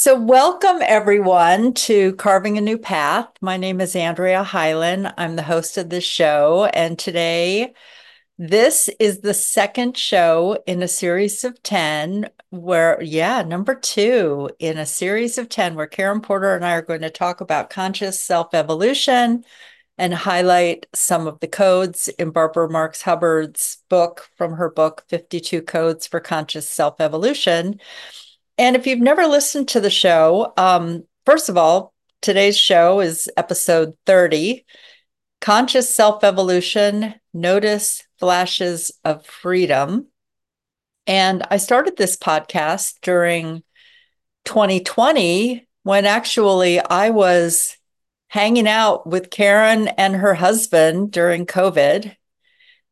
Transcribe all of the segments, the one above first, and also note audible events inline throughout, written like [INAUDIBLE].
So, welcome everyone to Carving a New Path. My name is Andrea Hylen. I'm the host of this show. And today, this is the second show in a series of 10 where, yeah, number two in a series of 10 where Karen Porter and I are going to talk about conscious self evolution and highlight some of the codes in Barbara Marx Hubbard's book from her book, 52 Codes for Conscious Self Evolution. And if you've never listened to the show, um, first of all, today's show is episode 30 Conscious Self Evolution Notice Flashes of Freedom. And I started this podcast during 2020 when actually I was hanging out with Karen and her husband during COVID.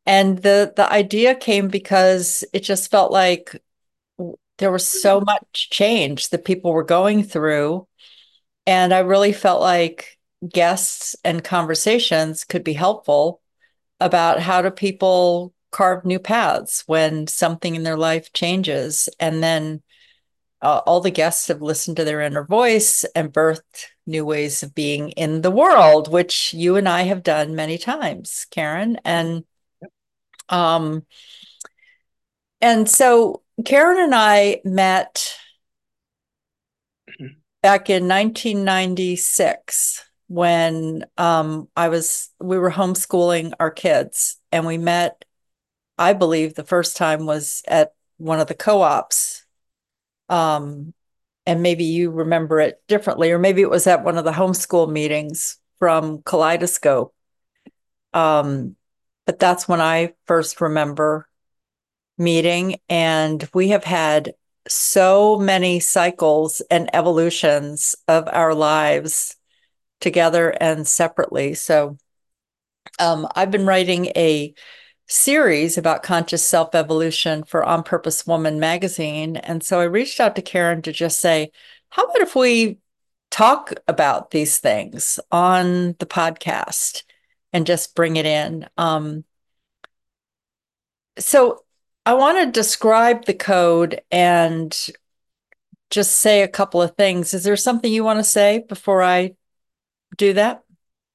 And the the idea came because it just felt like there was so mm-hmm. much change that people were going through. And I really felt like guests and conversations could be helpful about how do people carve new paths when something in their life changes. And then uh, all the guests have listened to their inner voice and birthed new ways of being in the world, which you and I have done many times, Karen. And um, and so Karen and I met back in 1996 when um, I was we were homeschooling our kids and we met I believe the first time was at one of the co-ops um, and maybe you remember it differently or maybe it was at one of the homeschool meetings from Kaleidoscope. Um, but that's when I first remember meeting, and we have had so many cycles and evolutions of our lives together and separately. So, um, I've been writing a series about conscious self evolution for On Purpose Woman magazine. And so I reached out to Karen to just say, how about if we talk about these things on the podcast and just bring it in? Um, so I want to describe the code and just say a couple of things. Is there something you want to say before I do that?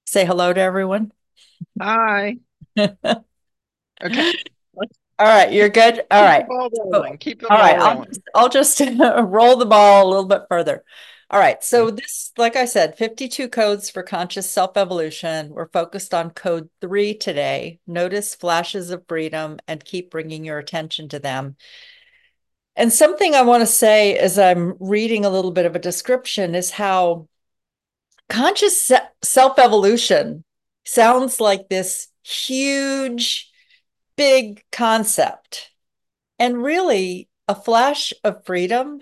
Say hello to everyone. Hi. [LAUGHS] okay. All right, you're good. All right. Keep the ball All right, I'll, I'll just [LAUGHS] roll the ball a little bit further. All right. So this, like I said, 52 codes for conscious self-evolution. We're focused on code three today. Notice flashes of freedom and keep bringing your attention to them. And something I want to say as I'm reading a little bit of a description is how conscious self-evolution sounds like this huge, big concept. And really, a flash of freedom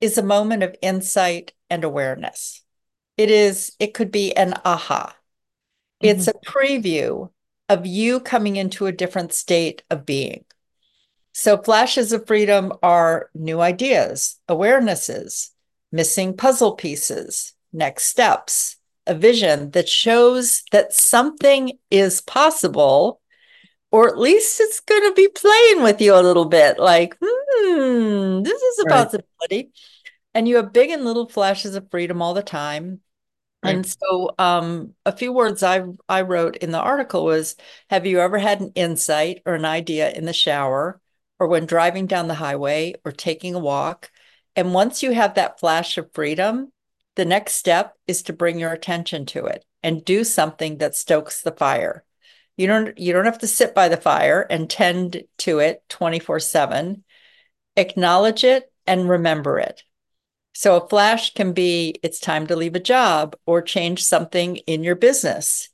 is a moment of insight and awareness. It is, it could be an aha. Mm-hmm. It's a preview of you coming into a different state of being. So, flashes of freedom are new ideas, awarenesses, missing puzzle pieces, next steps, a vision that shows that something is possible, or at least it's going to be playing with you a little bit like, hmm, this is a right. possibility and you have big and little flashes of freedom all the time. Right. and so um, a few words i i wrote in the article was have you ever had an insight or an idea in the shower or when driving down the highway or taking a walk? And once you have that flash of freedom the next step is to bring your attention to it and do something that stokes the fire. You don't you don't have to sit by the fire and tend to it 24/7 acknowledge it and remember it so a flash can be it's time to leave a job or change something in your business.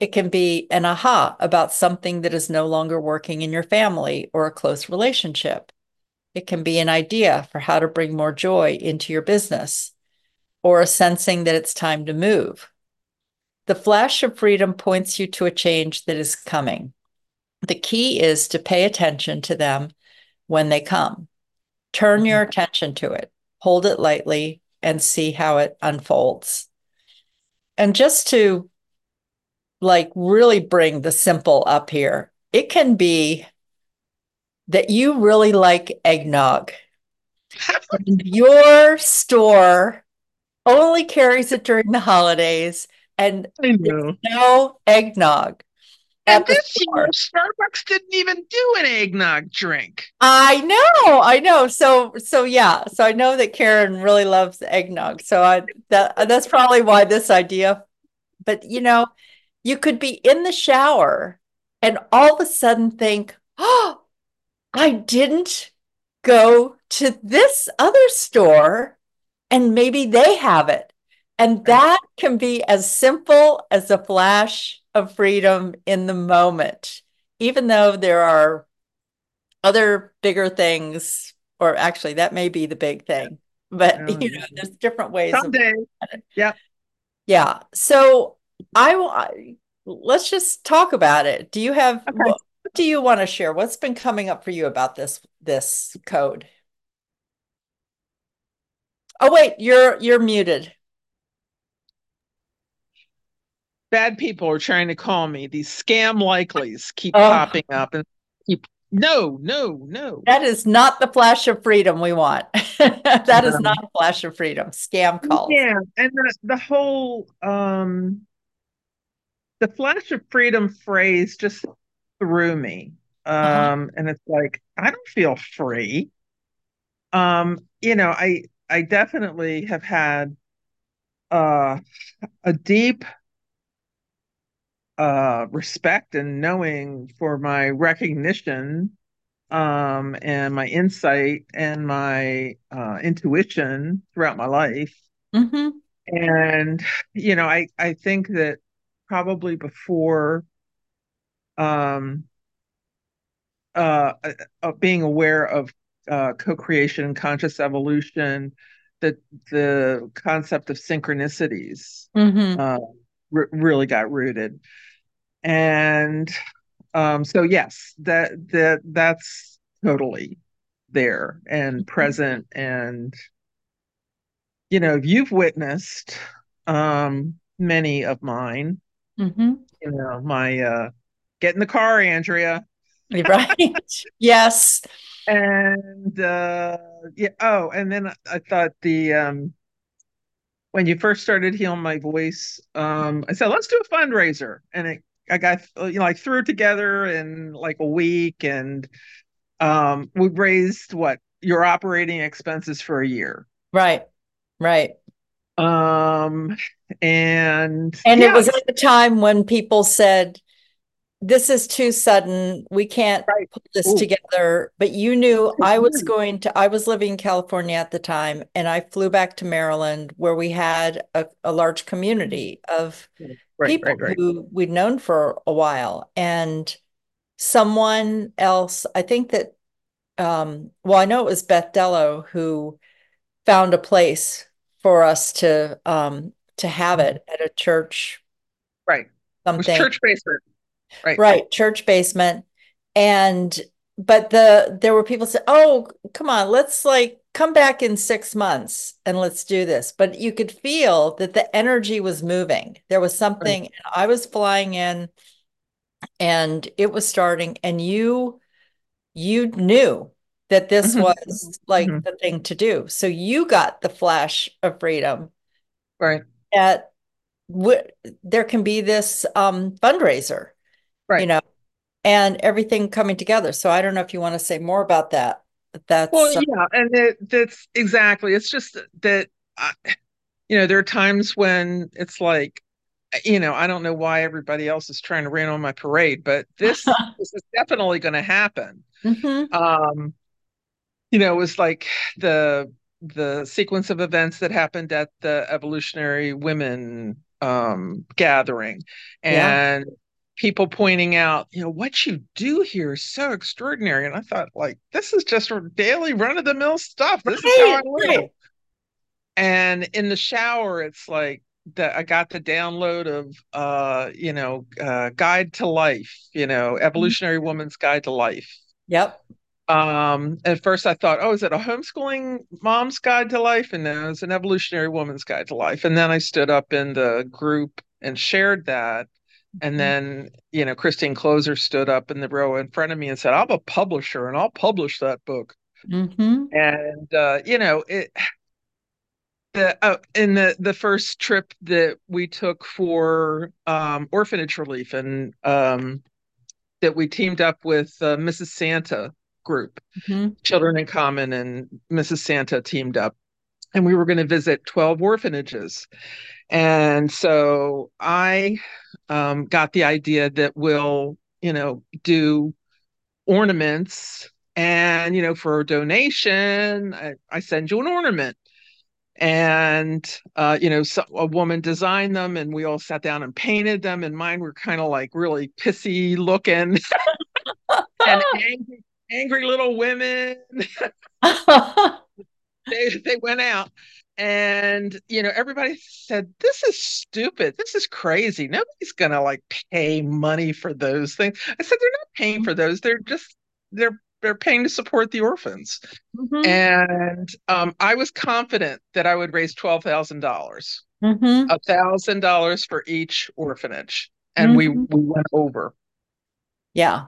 It can be an aha about something that is no longer working in your family or a close relationship. It can be an idea for how to bring more joy into your business or a sensing that it's time to move. The flash of freedom points you to a change that is coming. The key is to pay attention to them when they come. Turn your mm-hmm. attention to it hold it lightly, and see how it unfolds. And just to like really bring the simple up here, it can be that you really like eggnog. [LAUGHS] your store only carries it during the holidays and no eggnog. And this year, Starbucks didn't even do an eggnog drink. I know, I know. So, so yeah. So I know that Karen really loves eggnog. So I that that's probably why this idea. But you know, you could be in the shower and all of a sudden think, "Oh, [GASPS] I didn't go to this other store, and maybe they have it." And that can be as simple as a flash of freedom in the moment, even though there are other bigger things, or actually, that may be the big thing. But oh, [LAUGHS] you know, there's different ways. Someday, yeah, yeah. So I will, let's just talk about it. Do you have? Okay. What do you want to share? What's been coming up for you about this this code? Oh wait, you're you're muted bad people are trying to call me. These scam likelies keep oh. popping up and keep no, no, no. That is not the flash of freedom we want. [LAUGHS] that no. is not a flash of freedom. Scam calls. Yeah, and the, the whole um the flash of freedom phrase just threw me. Uh-huh. Um uh-huh. and it's like I don't feel free. Um you know, I I definitely have had uh a deep uh, respect and knowing for my recognition um, and my insight and my uh, intuition throughout my life. Mm-hmm. And you know, I I think that probably before um, uh, uh, being aware of uh, co-creation, conscious evolution, the the concept of synchronicities mm-hmm. uh, r- really got rooted and um, so yes that that that's totally there and mm-hmm. present. And you know you've witnessed um, many of mine. Mm-hmm. you know my uh get in the car andrea. [LAUGHS] Right. Yes. And uh yeah oh and then i thought the um when you first started healing my voice um i said let's do a fundraiser. And it I got you know like threw it together in like a week, and um, we raised what your operating expenses for a year. Right, right. Um, and and yeah. it was at the time when people said, "This is too sudden. We can't right. put this Ooh. together." But you knew I was going to. I was living in California at the time, and I flew back to Maryland, where we had a, a large community of right, people right, who we'd known for a while. And someone else, I think that, um, well, I know it was Beth Dello who found a place for us to um, to have it at a church. Right. Something. church basement. Right. Right. Church basement. And but the there were people say, "Oh, come on, let's like come back in six months and let's do this." But you could feel that the energy was moving. There was something. Right. I was flying in, and it was starting, and you you knew that this mm-hmm. was like mm-hmm. the thing to do. So you got the flash of freedom, right? At w- there can be this um, fundraiser, right? You know, and everything coming together. So I don't know if you want to say more about that. That's well, uh, yeah, and it, that's exactly. It's just that I, you know there are times when it's like you know I don't know why everybody else is trying to rain on my parade, but this [LAUGHS] this is definitely going to happen. Mm-hmm. Um, you know, it was like the the sequence of events that happened at the evolutionary women um gathering and people pointing out, you know, what you do here is so extraordinary. And I thought, like, this is just daily run of the mill stuff. This right, is how I live. Right. And in the shower, it's like that I got the download of uh, you know, uh Guide to Life, you know, mm-hmm. Evolutionary mm-hmm. Woman's Guide to Life. Yep. Um, at first I thought, oh, is it a homeschooling mom's guide to life? And no, it's an evolutionary woman's guide to life. And then I stood up in the group and shared that and mm-hmm. then, you know, Christine Closer stood up in the row in front of me and said, I'm a publisher and I'll publish that book. Mm-hmm. And uh, you know, it [SIGHS] the uh, in the the first trip that we took for um, orphanage relief and um, that we teamed up with uh, Mrs. Santa group, mm-hmm. Children in Common and Mrs. Santa teamed up, and we were going to visit twelve orphanages. And so I um, got the idea that we'll, you know, do ornaments and you know for a donation I, I send you an ornament and uh, you know so a woman designed them and we all sat down and painted them and mine were kind of like really pissy looking [LAUGHS] and [LAUGHS] angry, angry little women [LAUGHS] they, they went out and you know everybody said this is stupid this is crazy nobody's gonna like pay money for those things i said they're not paying for those they're just they're they're paying to support the orphans. Mm-hmm. And um, I was confident that I would raise twelve thousand dollars, mm-hmm. a thousand dollars for each orphanage, and mm-hmm. we we went over. Yeah,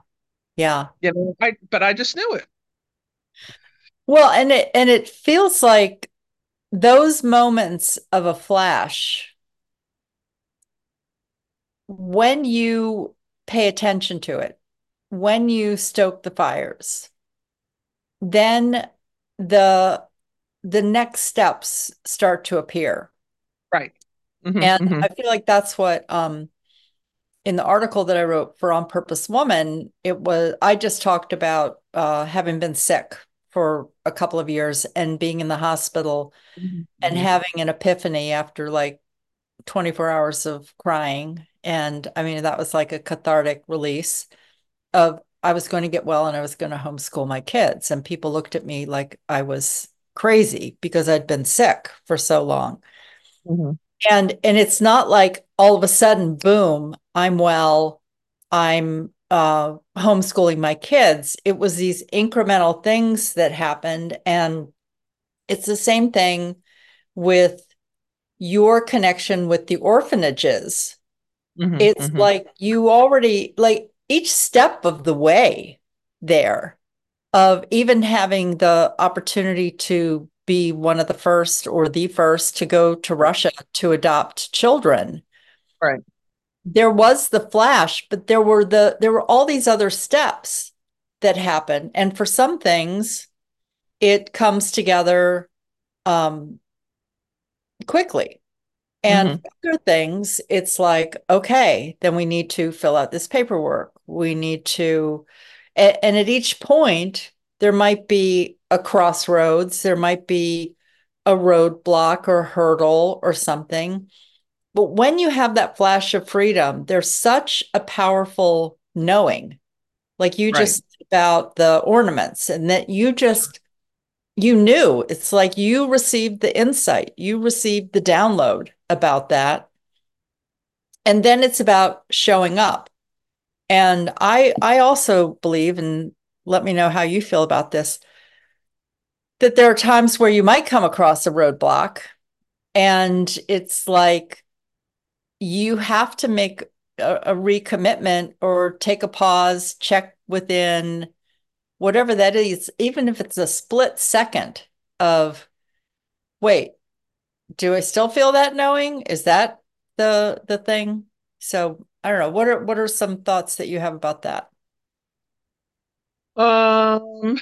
yeah. You know, I but I just knew it. Well, and it and it feels like those moments of a flash when you pay attention to it when you stoke the fires, then the the next steps start to appear. Right. Mm-hmm, and mm-hmm. I feel like that's what um in the article that I wrote for On Purpose Woman, it was I just talked about uh having been sick for a couple of years and being in the hospital mm-hmm. and having an epiphany after like 24 hours of crying. And I mean, that was like a cathartic release of I was going to get well and I was going to homeschool my kids. And people looked at me like I was crazy because I'd been sick for so long. Mm-hmm. And and it's not like all of a sudden, boom, I'm well, I'm uh, homeschooling my kids. It was these incremental things that happened. And it's the same thing with your connection with the orphanages. Mm-hmm, it's mm-hmm. like you already like each step of the way there of even having the opportunity to be one of the first or the first to go to Russia to adopt children. Right. There was the flash, but there were the there were all these other steps that happen. And for some things, it comes together um, quickly. And mm-hmm. other things, it's like, okay, then we need to fill out this paperwork. We need to, and, and at each point, there might be a crossroads, there might be a roadblock or hurdle or something. But when you have that flash of freedom, there's such a powerful knowing, like you right. just about the ornaments, and that you just you knew it's like you received the insight, you received the download about that. And then it's about showing up. And I I also believe and let me know how you feel about this that there are times where you might come across a roadblock and it's like you have to make a, a recommitment or take a pause, check within whatever that is, even if it's a split second of, wait, do I still feel that knowing? Is that the the thing? So I don't know. What are what are some thoughts that you have about that? Um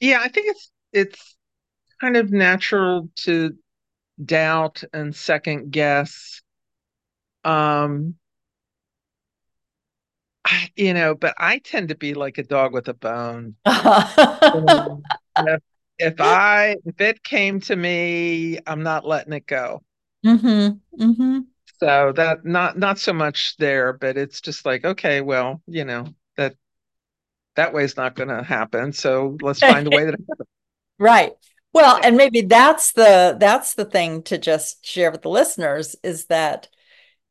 yeah, I think it's it's kind of natural to doubt and second guess. Um I, you know, but I tend to be like a dog with a bone. [LAUGHS] if, if I if it came to me, I'm not letting it go. Mm-hmm. Mm-hmm. So that not not so much there, but it's just like, okay, well, you know, that that way is not gonna happen. So let's find a way that [LAUGHS] Right. Well, and maybe that's the that's the thing to just share with the listeners is that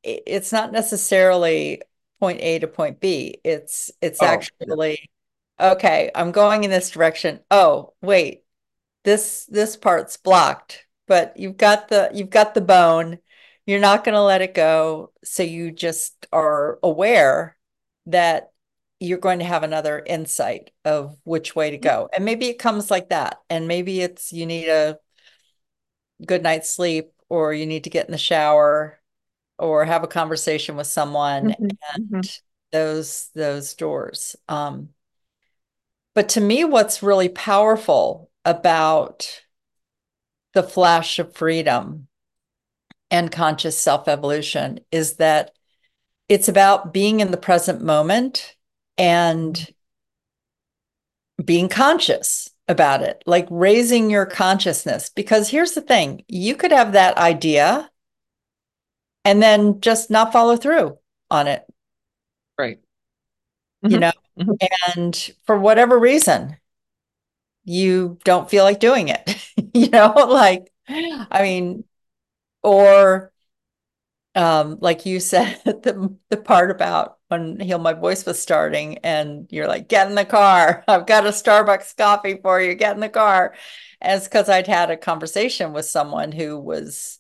it's not necessarily point A to point B. It's it's oh, actually yeah. okay, I'm going in this direction. Oh, wait, this this part's blocked but you've got the you've got the bone you're not going to let it go so you just are aware that you're going to have another insight of which way to go. And maybe it comes like that. And maybe it's you need a good night's sleep or you need to get in the shower or have a conversation with someone mm-hmm. and mm-hmm. those those doors. Um, but to me, what's really powerful about the flash of freedom and conscious self evolution is that it's about being in the present moment and being conscious about it, like raising your consciousness. Because here's the thing you could have that idea and then just not follow through on it. Right. Mm-hmm. You know, mm-hmm. and for whatever reason, you don't feel like doing it. [LAUGHS] you know, [LAUGHS] like, I mean, or um, like you [LAUGHS] said, the the part about when Heal My Voice was starting, and you're like, get in the car. I've got a Starbucks coffee for you. Get in the car. As because I'd had a conversation with someone who was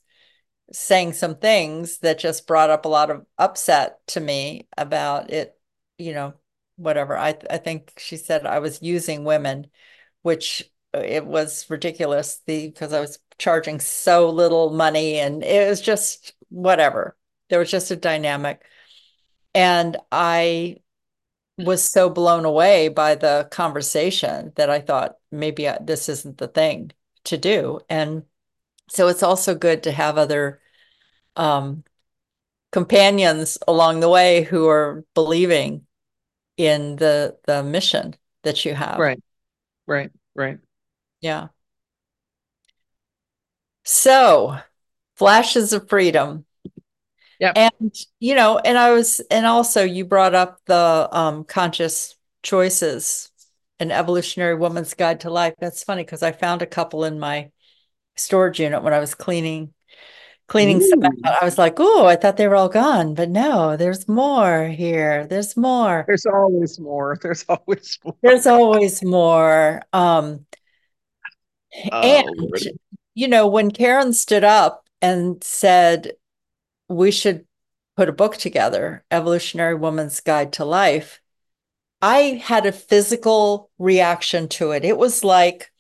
saying some things that just brought up a lot of upset to me about it, you know, whatever. I I think she said I was using women, which uh, it was ridiculous the because I was charging so little money and it was just whatever. There was just a dynamic. And I was so blown away by the conversation that I thought maybe I, this isn't the thing to do. And so it's also good to have other um, companions along the way who are believing in the the mission that you have. Right. Right. Right. Yeah. So, flashes of freedom. Yeah. And you know, and I was and also you brought up the um conscious choices an evolutionary woman's guide to life. That's funny because I found a couple in my storage unit when I was cleaning cleaning some I was like, oh, I thought they were all gone, but no, there's more here. There's more. There's always more. [LAUGHS] There's always more. There's always more. Um, oh, and you know, when Karen stood up and said we should put a book together, Evolutionary Woman's Guide to Life, I had a physical reaction to it. It was like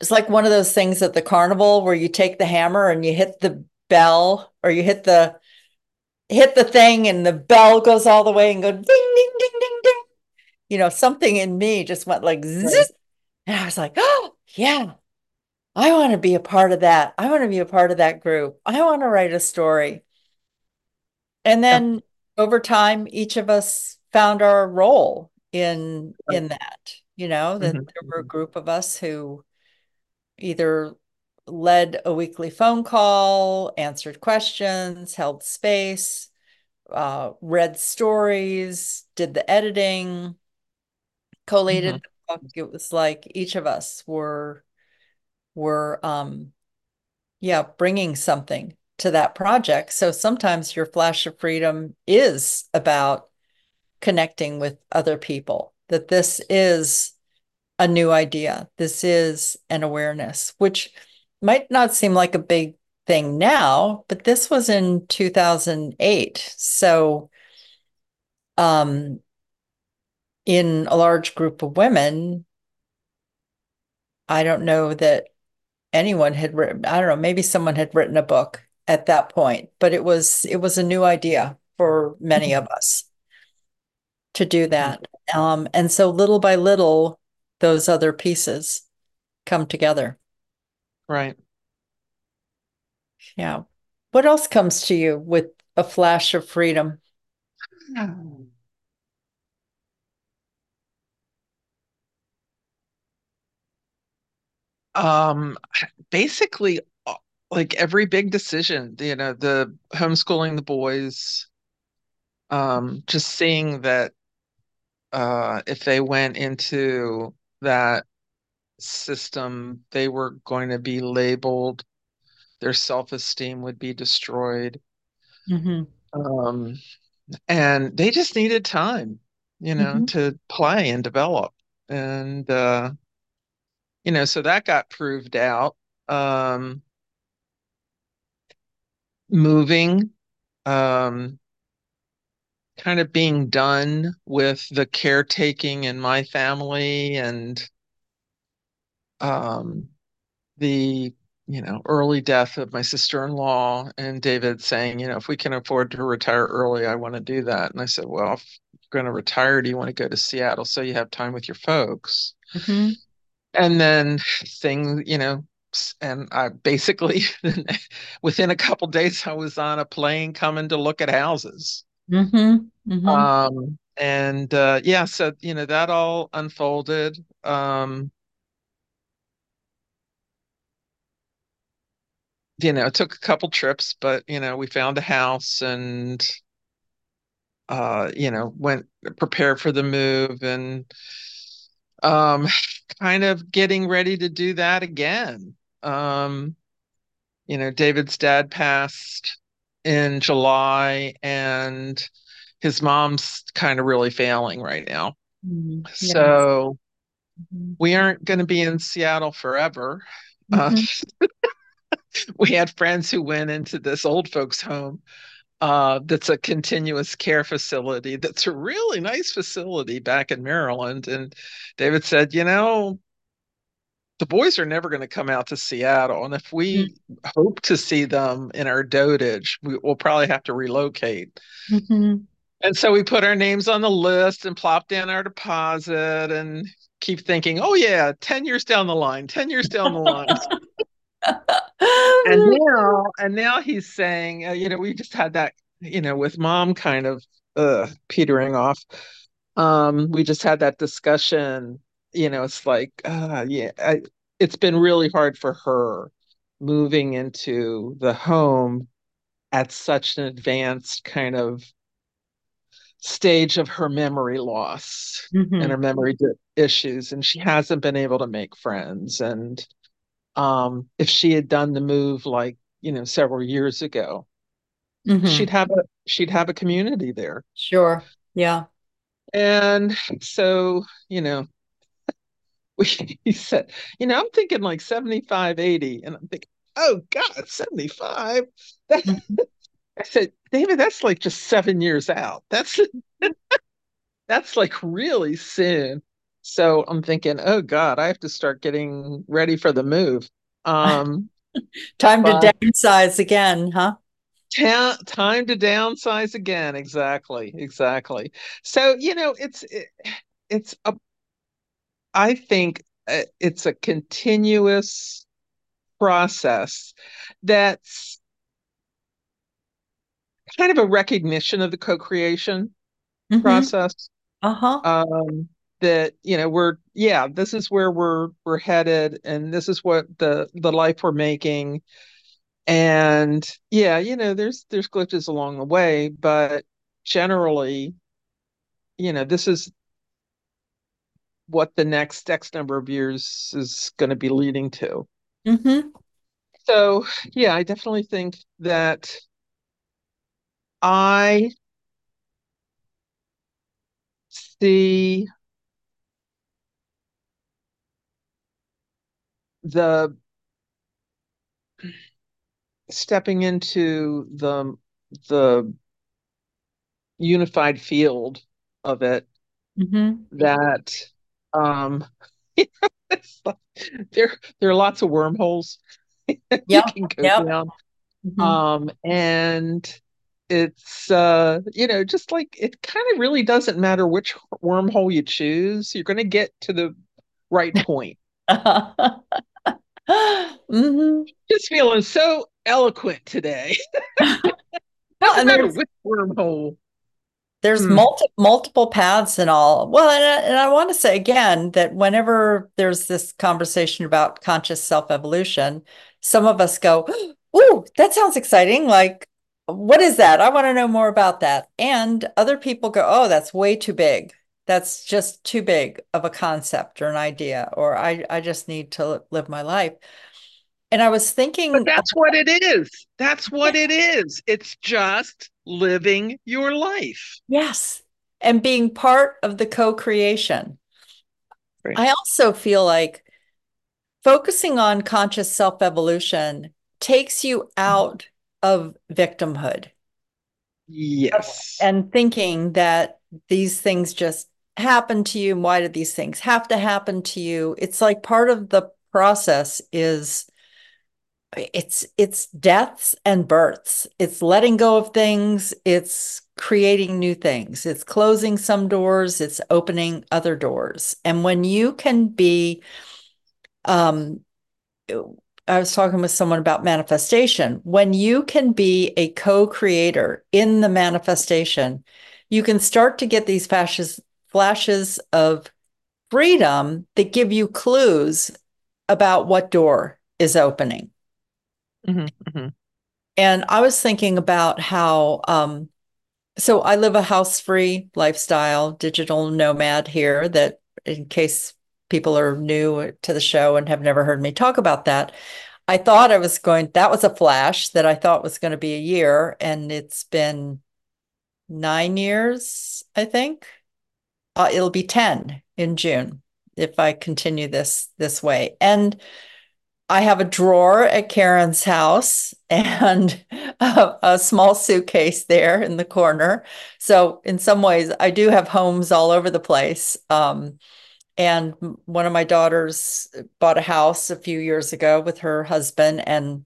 it's like one of those things at the carnival where you take the hammer and you hit the bell or you hit the hit the thing and the bell goes all the way and go ding ding ding ding ding. You know, something in me just went like zzz, and I was like, oh yeah, I want to be a part of that. I want to be a part of that group. I want to write a story. And then yeah. over time, each of us found our role in in that. You know, that mm-hmm. there were a group of us who either led a weekly phone call, answered questions, held space, uh, read stories, did the editing, collated mm-hmm. the book. It was like each of us were were um yeah, bringing something to that project. So sometimes your flash of freedom is about connecting with other people. That this is a new idea. This is an awareness, which might not seem like a big thing now, but this was in 2008. So, um, in a large group of women, I don't know that anyone had written, I don't know, maybe someone had written a book at that point, but it was it was a new idea for many of us to do that. Um, and so little by little, those other pieces come together. Right. Yeah. What else comes to you with a flash of freedom? [SIGHS] Um, basically, uh, like every big decision, you know, the homeschooling the boys, um, just seeing that uh, if they went into that system, they were going to be labeled, their self esteem would be destroyed. Mm-hmm. Um, and they just needed time, you know, mm-hmm. to play and develop. And, uh, you know, so that got proved out. Um, moving, um, kind of being done with the caretaking in my family and um, the you know early death of my sister-in-law and David saying, you know, if we can afford to retire early, I want to do that. And I said, well, if you're going to retire, do you want to go to Seattle so you have time with your folks? Mm-hmm. And then things, you know, and I basically [LAUGHS] within a couple days I was on a plane coming to look at houses. Mm-hmm. Mm-hmm. Um, and uh, yeah, so you know that all unfolded. Um, you know, it took a couple trips, but you know, we found a house and uh, you know, went prepared for the move and um [SIGHS] kind of getting ready to do that again. Um, you know, David's dad passed in July and his mom's kind of really failing right now. Mm-hmm. So mm-hmm. we aren't going to be in Seattle forever. Uh, mm-hmm. Uh, [LAUGHS] we had friends who went into this old folks home uh, that's a continuous care facility that's a really nice facility back in Maryland. And David said, you know, the boys are never going to come out to Seattle. And if we mm-hmm. hope to see them in our dotage, we, will probably have to relocate. Mm-hmm. And so we put our names on the list and plop down our deposit and keep thinking, oh, yeah, 10 years down the line, 10 years down the line. [LAUGHS] and now, and now he's saying, uh, you know, we just had that, you know, with mom kind of uh, petering off. Um, we just had that discussion you know, it's like, uh, yeah, I, it's been really hard for her moving into the home at such an advanced kind of stage of her memory loss mm-hmm. and her memory issues and she hasn't been able to make friends and um, if she had done the move like you know several years ago mm-hmm. she'd have a she'd have a community there sure yeah and so you know [LAUGHS] he said, you know, I'm thinking like 75, 80. And I'm thinking, oh God, 75. Mm-hmm. [LAUGHS] I said, David, that's like just seven years out. That's [LAUGHS] that's like really soon. So I'm thinking, oh God, I have to start getting ready for the move. Um time to downsize again, huh? Ta- time to downsize again. Exactly. Exactly. So, you know, it's it, it's a I think uh, it's a continuous process that's kind of a recognition of the co-creation mm-hmm. process. Uh-huh. Um, that you know we're yeah this is where we're we're headed and this is what the the life we're making and yeah you know there's there's glitches along the way but generally you know this is what the next X number of years is going to be leading to. Mm-hmm. So, yeah, I definitely think that I see the stepping into the the unified field of it mm-hmm. that um, [LAUGHS] there there are lots of wormholes [LAUGHS] yep. you can go yep. down. Mm-hmm. Um, and it's uh, you know, just like it kind of really doesn't matter which wormhole you choose, you're going to get to the right [LAUGHS] point. mm-hmm. Just feeling so eloquent today. no, and matter which wormhole there's mm. multi- multiple paths and all. Well, and I, and I want to say again that whenever there's this conversation about conscious self evolution, some of us go, "Ooh, that sounds exciting! Like, what is that? I want to know more about that." And other people go, "Oh, that's way too big. That's just too big of a concept or an idea, or I I just need to live my life." And I was thinking, but that's what it is. That's what it is. It's just living your life. Yes. And being part of the co creation. Right. I also feel like focusing on conscious self evolution takes you out of victimhood. Yes. And thinking that these things just happen to you. Why did these things have to happen to you? It's like part of the process is it's it's deaths and births. It's letting go of things. It's creating new things. It's closing some doors. It's opening other doors. And when you can be um i was talking with someone about manifestation. When you can be a co-creator in the manifestation you can start to get these flashes flashes of freedom that give you clues about what door is opening Mm-hmm, mm-hmm. And I was thinking about how, um, so I live a house free lifestyle, digital nomad here, that in case people are new to the show and have never heard me talk about that, I thought I was going, that was a flash that I thought was going to be a year. And it's been nine years, I think. Uh, it'll be 10 in June if I continue this this way. And I have a drawer at Karen's house [LAUGHS] and a, a, small suitcase there in the corner. So, in some ways, I do have homes all over the place. Um, and one of my daughters bought a house a few years ago with her husband, and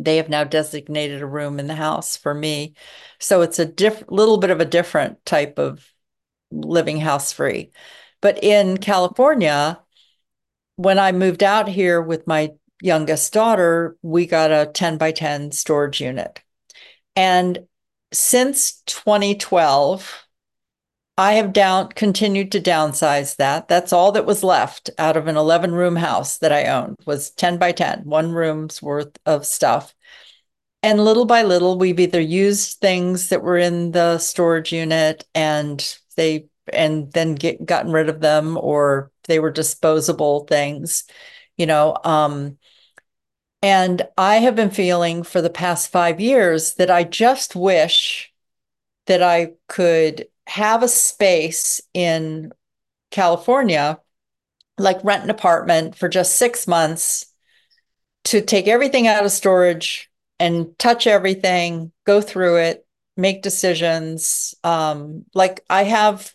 they have now designated a room in the house for me. So, it's a diff- little bit of a different type of living house free. But in California, when I moved out here with my youngest daughter, we got a 10 by 10 storage unit. And since 2012, I have down continued to downsize that. That's all that was left out of an 11 room house that I owned was 10 by 10, one room's worth of stuff. And little by little, we've either used things that were in the storage unit and they and then get gotten rid of them or they were disposable things you know um and i have been feeling for the past 5 years that i just wish that i could have a space in california like rent an apartment for just 6 months to take everything out of storage and touch everything go through it make decisions um like i have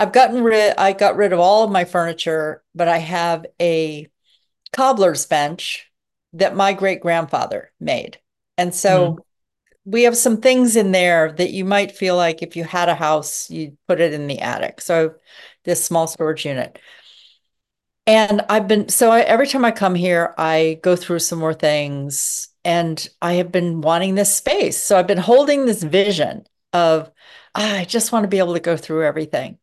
I've gotten rid I got rid of all of my furniture, but I have a cobbler's bench that my great grandfather made. And so mm. we have some things in there that you might feel like if you had a house, you'd put it in the attic. So this small storage unit. And I've been so I, every time I come here, I go through some more things and I have been wanting this space. So I've been holding this vision of ah, I just want to be able to go through everything.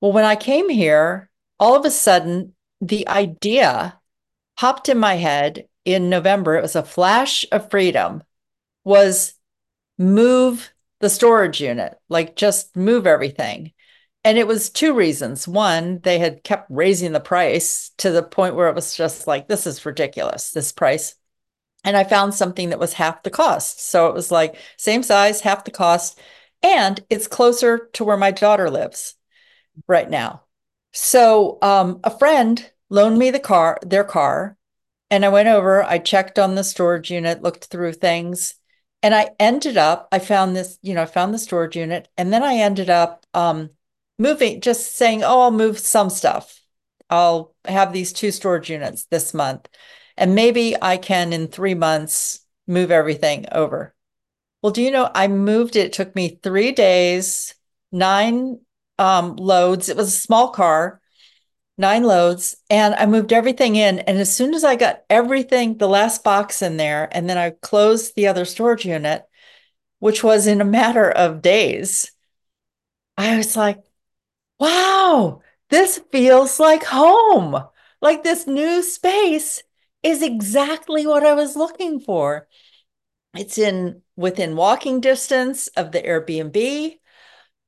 Well, when I came here, all of a sudden, the idea popped in my head in November. It was a flash of freedom, was move the storage unit, like just move everything. And it was two reasons. One, they had kept raising the price to the point where it was just like, this is ridiculous, this price. And I found something that was half the cost. So it was like, same size, half the cost. And it's closer to where my daughter lives right now. So um, a friend loaned me the car, their car, and I went over. I checked on the storage unit, looked through things, and I ended up. I found this, you know, I found the storage unit, and then I ended up um, moving, just saying, "Oh, I'll move some stuff. I'll have these two storage units this month, and maybe I can in three months move everything over." Well, do you know I moved it, it took me three days, nine um, loads. It was a small car, nine loads, and I moved everything in. And as soon as I got everything, the last box in there, and then I closed the other storage unit, which was in a matter of days, I was like, wow, this feels like home. Like this new space is exactly what I was looking for. It's in within walking distance of the Airbnb.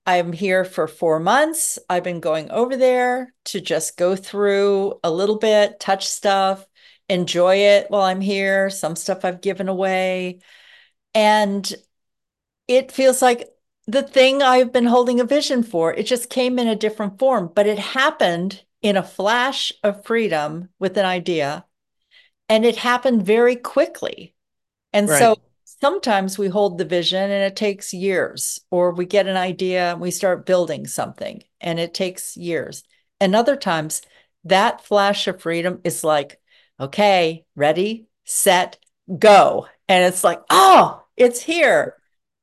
I'm here for four months. I've been going over there to just go through a little bit, touch stuff, enjoy it while I'm here. Some stuff I've given away. And it feels like the thing I've been holding a vision for. It just came in a different form, but it happened in a flash of freedom with an idea. And it happened very quickly. And right. so sometimes we hold the vision and it takes years, or we get an idea and we start building something and it takes years. And other times, that flash of freedom is like, okay, ready, set, go. And it's like, oh, it's here.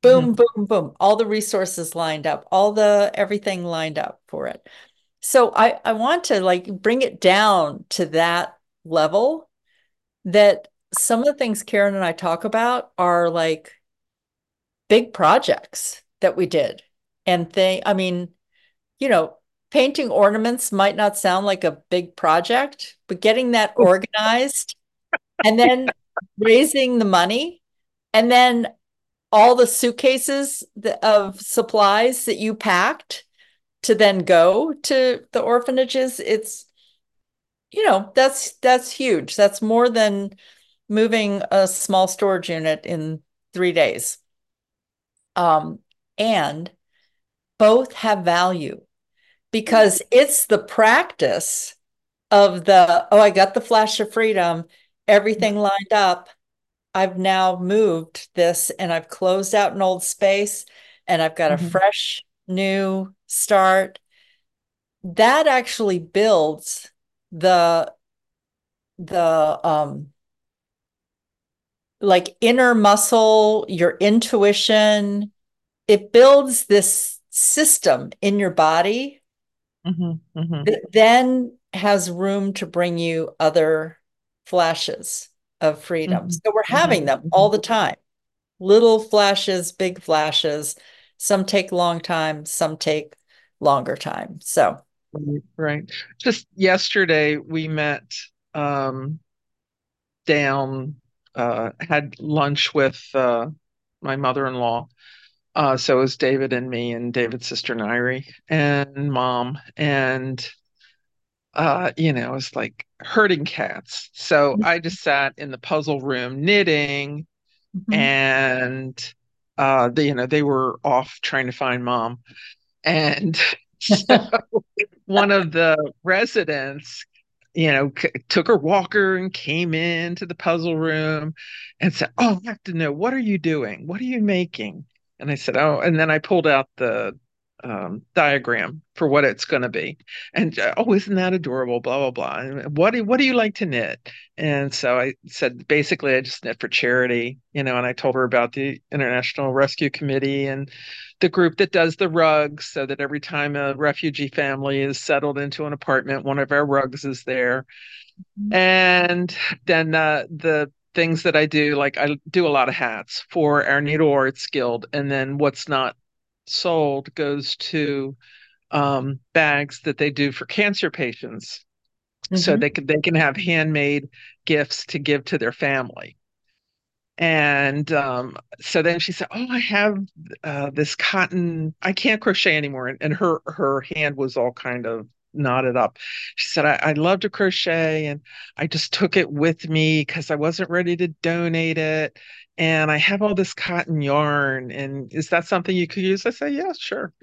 Boom, mm-hmm. boom, boom. All the resources lined up, all the everything lined up for it. So I, I want to like bring it down to that level that some of the things Karen and I talk about are like big projects that we did. And they, I mean, you know, painting ornaments might not sound like a big project, but getting that [LAUGHS] organized and then raising the money and then all the suitcases of supplies that you packed to then go to the orphanages it's you know that's that's huge that's more than moving a small storage unit in 3 days. Um and both have value because it's the practice of the oh i got the flash of freedom everything lined up. I've now moved this and i've closed out an old space and i've got mm-hmm. a fresh new start. That actually builds the the um like inner muscle your intuition it builds this system in your body mm-hmm, mm-hmm. that then has room to bring you other flashes of freedom. Mm-hmm. So we're having them mm-hmm. all the time. Little flashes, big flashes. Some take long time, some take longer time. So right. Just yesterday we met um down uh had lunch with uh my mother-in-law uh, so it was David and me and David's sister Nairi and mom. And, uh, you know, it was like herding cats. So mm-hmm. I just sat in the puzzle room knitting mm-hmm. and, uh, they, you know, they were off trying to find mom. And [LAUGHS] so [LAUGHS] one of the residents you know, c- took her walker and came into the puzzle room and said, Oh, I have to know, what are you doing? What are you making? And I said, oh, and then I pulled out the um, diagram for what it's going to be. And uh, oh, isn't that adorable? Blah blah blah. And what do what do you like to knit? And so I said, basically, I just knit for charity, you know. And I told her about the International Rescue Committee and the group that does the rugs, so that every time a refugee family is settled into an apartment, one of our rugs is there. Mm-hmm. And then uh, the things that I do, like I do a lot of hats for our Needle Arts Guild, and then what's not sold goes to um, bags that they do for cancer patients, mm-hmm. so they can they can have handmade gifts to give to their family. And um, so then she said, "Oh, I have uh, this cotton. I can't crochet anymore." And, and her her hand was all kind of knotted up. She said, I, I love to crochet and I just took it with me because I wasn't ready to donate it. And I have all this cotton yarn. And is that something you could use? I said, Yeah, sure.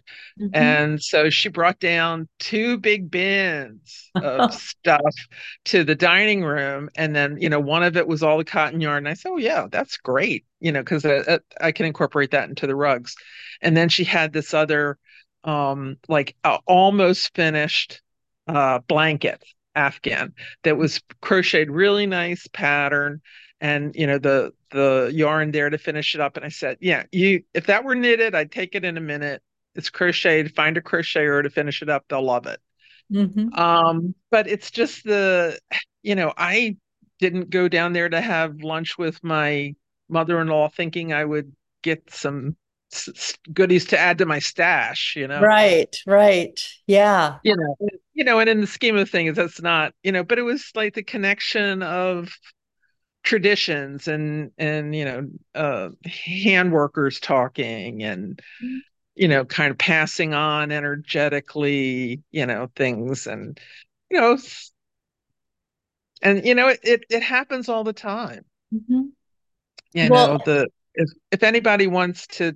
Mm-hmm. And so she brought down two big bins of [LAUGHS] stuff to the dining room. And then, you know, one of it was all the cotton yarn. And I said, Oh, yeah, that's great, you know, because I, uh, uh, I can incorporate that into the rugs. And then she had this other um like uh, almost finished uh, blanket afghan that was crocheted really nice pattern and you know the the yarn there to finish it up. And i said yeah you if that were knitted i'd take it in a minute. It's crocheted find a crocheter to finish it up. They'll love it. Mm-hmm. um but it's just the you know i didn't go down there to have lunch with my mother-in-law thinking i would get some goodies to add to my stash you know? Right right. Yeah. You know you know and in the scheme of things that's not you know but it was like the connection of traditions and and you know uh hand workers talking and mm-hmm. you know kind of passing on energetically you know things and you know and you know it it, it happens all the time mm-hmm. you well, know the if if anybody wants to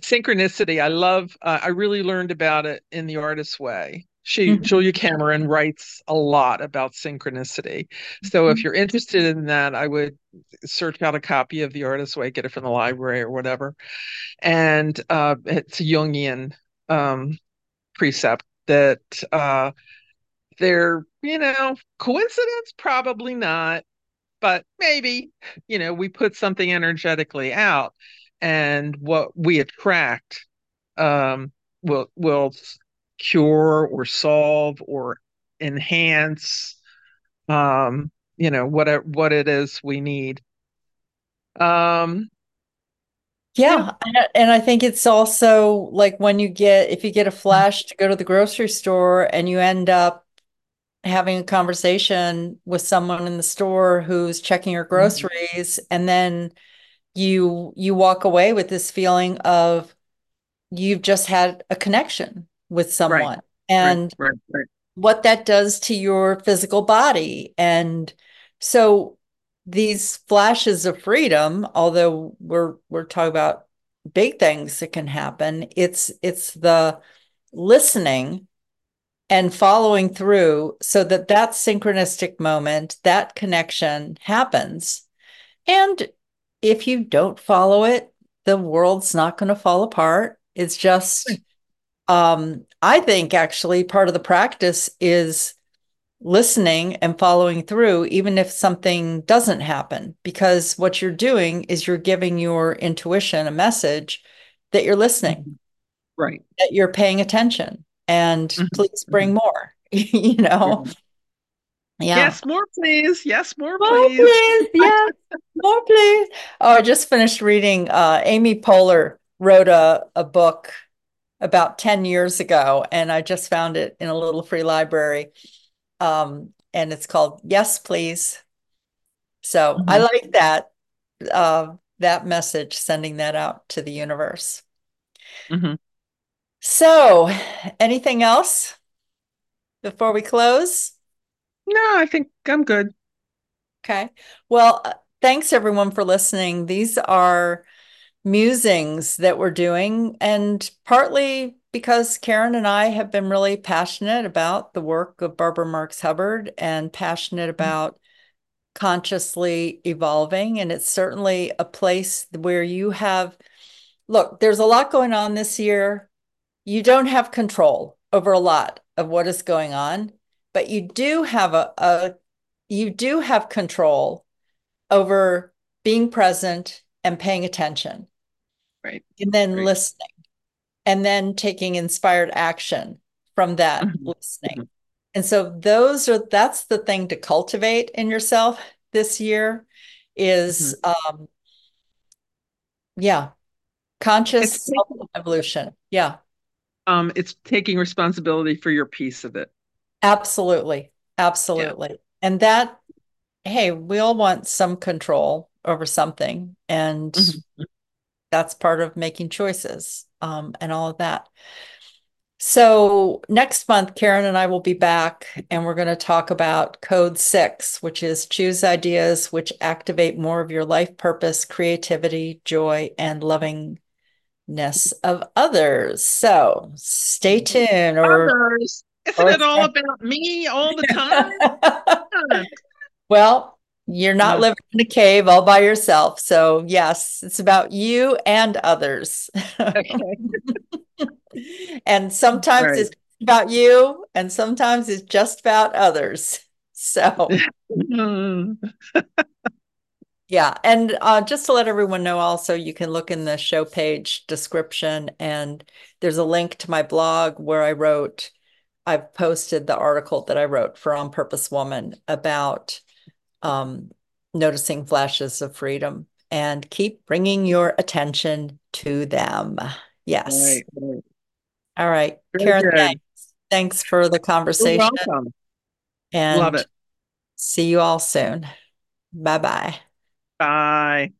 synchronicity i love uh, i really learned about it in the artist's way She mm-hmm. Julia Cameron writes a lot about synchronicity. So mm-hmm. if you're interested in that, I would search out a copy of The Artist's Way, get it from the library or whatever. And uh, it's a Jungian um, precept that uh, they're, you know, coincidence, probably not, but maybe, you know, we put something energetically out and what we attract um, will will cure or solve or enhance um, you know what it, what it is we need um yeah. And I think it's also like when you get if you get a flash to go to the grocery store and you end up having a conversation with someone in the store who's checking your mm-hmm. groceries mm-hmm. and then you you walk away with this feeling of you've just had a connection with someone right. and right, right, what that does to your physical body. And so these flashes of freedom although we're we're talking about big things that can happen it's it's the listening and following through so that that synchronistic moment that connection happens. And if you don't follow it the world's not going to fall apart. It's just um, I think actually part of the practice is listening and following through, even if something doesn't happen, because what you're doing is you're giving your intuition a message that you're listening, mm-hmm. right? That you're paying attention, and mm-hmm. please bring mm-hmm. more. [LAUGHS] you know. Yeah. Yes, more please. Yes, more, more please. please. [LAUGHS] Yes, more please. Oh, I just finished reading. Uh, Amy Poehler wrote a, a book about 10 years ago, and I just found it in a little free library. Um, and it's called Yes, Please. So mm-hmm. I like that uh, that message, sending that out to the universe. Mm-hmm. So, anything else before we close? No, I think I'm good. Okay. Well, uh, thanks everyone for listening. These are musings that we're doing, and partly because Karen and I have been really passionate about the work of Barbara Marx Hubbard and passionate mm-hmm. about consciously evolving. And it's certainly a place where you have, look, there's a lot going on this year. You don't have control over a lot of what is going on, but you do have a, a you do have control over being present and paying attention right and then right. listening and then taking inspired action from that mm-hmm. listening mm-hmm. and so those are that's the thing to cultivate in yourself this year is mm-hmm. um yeah conscious evolution yeah um it's taking responsibility for your piece of it absolutely absolutely yeah. and that hey we all want some control over something and mm-hmm that's part of making choices um, and all of that. So next month, Karen and I will be back and we're going to talk about code six, which is choose ideas which activate more of your life purpose, creativity, joy, and lovingness of others. So stay tuned. Or, others. Isn't or, it [LAUGHS] all [LAUGHS] about me all the time? [LAUGHS] well, you're not no. living in a cave all by yourself. So, yes, it's about you and others. Okay. [LAUGHS] and sometimes right. it's about you, and sometimes it's just about others. So, [LAUGHS] yeah. And uh, just to let everyone know, also, you can look in the show page description, and there's a link to my blog where I wrote, I've posted the article that I wrote for On Purpose Woman about um, noticing flashes of freedom and keep bringing your attention to them. Yes. Right, right. All right. Karen, thanks. Thanks for the conversation. You're welcome. And Love it. See you all soon. Bye-bye. Bye.